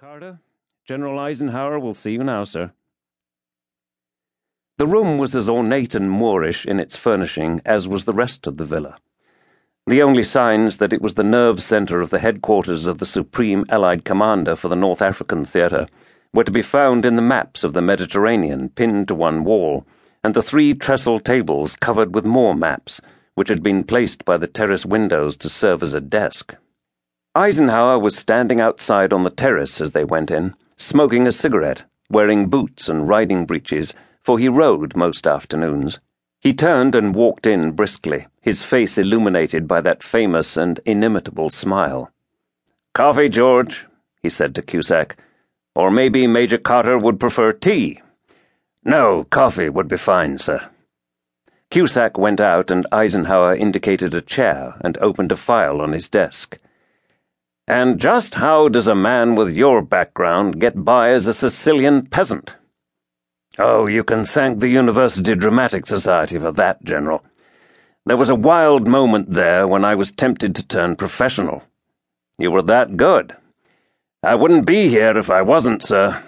Carter. General Eisenhower will see you now, sir. The room was as ornate and Moorish in its furnishing as was the rest of the villa. The only signs that it was the nerve centre of the headquarters of the Supreme Allied Commander for the North African Theatre were to be found in the maps of the Mediterranean pinned to one wall, and the three trestle tables covered with more maps, which had been placed by the terrace windows to serve as a desk. Eisenhower was standing outside on the terrace as they went in, smoking a cigarette, wearing boots and riding breeches, for he rode most afternoons. He turned and walked in briskly, his face illuminated by that famous and inimitable smile. Coffee, George, he said to Cusack. Or maybe Major Carter would prefer tea. No, coffee would be fine, sir. Cusack went out, and Eisenhower indicated a chair and opened a file on his desk. And just how does a man with your background get by as a Sicilian peasant? Oh, you can thank the University Dramatic Society for that, General. There was a wild moment there when I was tempted to turn professional. You were that good. I wouldn't be here if I wasn't, sir,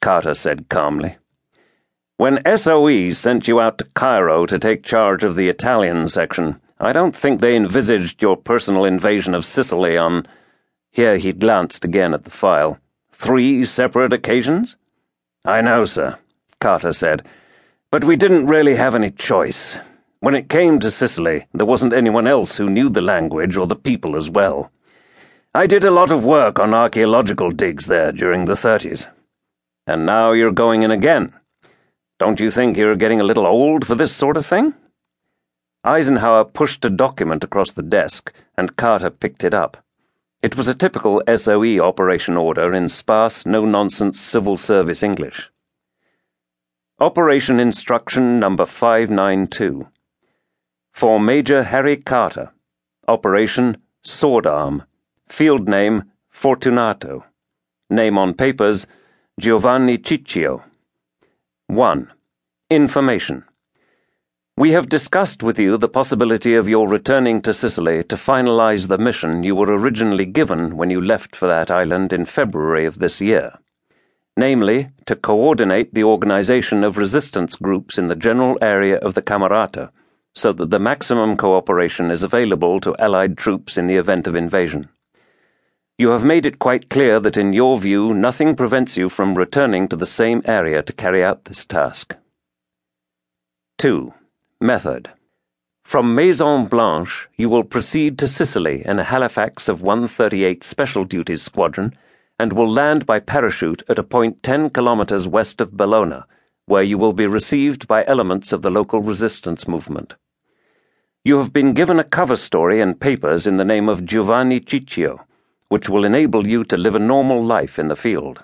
Carter said calmly. When SOE sent you out to Cairo to take charge of the Italian section, I don't think they envisaged your personal invasion of Sicily on here he glanced again at the file. Three separate occasions? I know, sir, Carter said, but we didn't really have any choice. When it came to Sicily, there wasn't anyone else who knew the language or the people as well. I did a lot of work on archaeological digs there during the 30s. And now you're going in again. Don't you think you're getting a little old for this sort of thing? Eisenhower pushed a document across the desk, and Carter picked it up. It was a typical SOE operation order in sparse, no nonsense civil service English. Operation Instruction Number 592 For Major Harry Carter, Operation Sword Arm, Field Name Fortunato, Name on Papers Giovanni Ciccio. 1. Information. We have discussed with you the possibility of your returning to Sicily to finalize the mission you were originally given when you left for that island in February of this year. Namely, to coordinate the organization of resistance groups in the general area of the Camerata, so that the maximum cooperation is available to Allied troops in the event of invasion. You have made it quite clear that in your view nothing prevents you from returning to the same area to carry out this task. 2. Method From Maison Blanche, you will proceed to Sicily in a Halifax of 138 Special Duties Squadron and will land by parachute at a point 10 kilometers west of Bellona, where you will be received by elements of the local resistance movement. You have been given a cover story and papers in the name of Giovanni Ciccio, which will enable you to live a normal life in the field.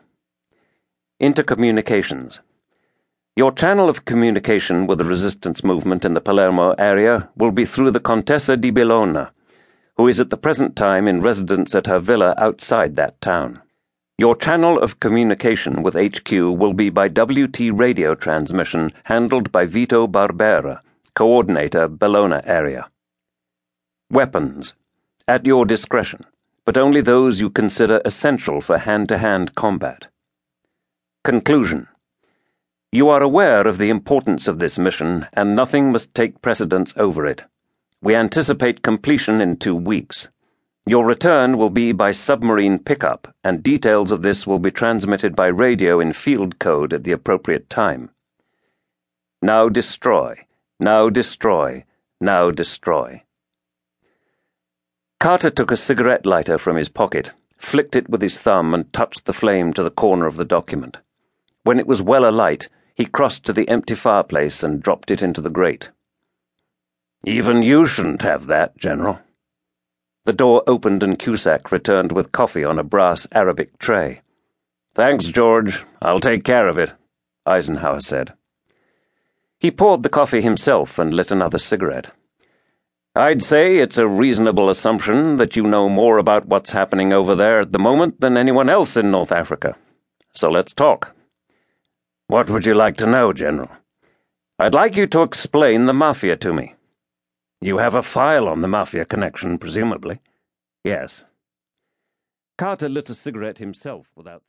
Intercommunications. Your channel of communication with the resistance movement in the Palermo area will be through the Contessa di Bellona, who is at the present time in residence at her villa outside that town. Your channel of communication with HQ will be by WT radio transmission handled by Vito Barbera, coordinator Bellona area. Weapons. At your discretion, but only those you consider essential for hand to hand combat. Conclusion. You are aware of the importance of this mission, and nothing must take precedence over it. We anticipate completion in two weeks. Your return will be by submarine pickup, and details of this will be transmitted by radio in field code at the appropriate time. Now destroy, now destroy, now destroy. Carter took a cigarette lighter from his pocket, flicked it with his thumb, and touched the flame to the corner of the document. When it was well alight, he crossed to the empty fireplace and dropped it into the grate. Even you shouldn't have that, General. The door opened and Cusack returned with coffee on a brass Arabic tray. Thanks, George. I'll take care of it, Eisenhower said. He poured the coffee himself and lit another cigarette. I'd say it's a reasonable assumption that you know more about what's happening over there at the moment than anyone else in North Africa. So let's talk. What would you like to know, General? I'd like you to explain the Mafia to me. You have a file on the Mafia connection, presumably. Yes. Carter lit a cigarette himself without thinking.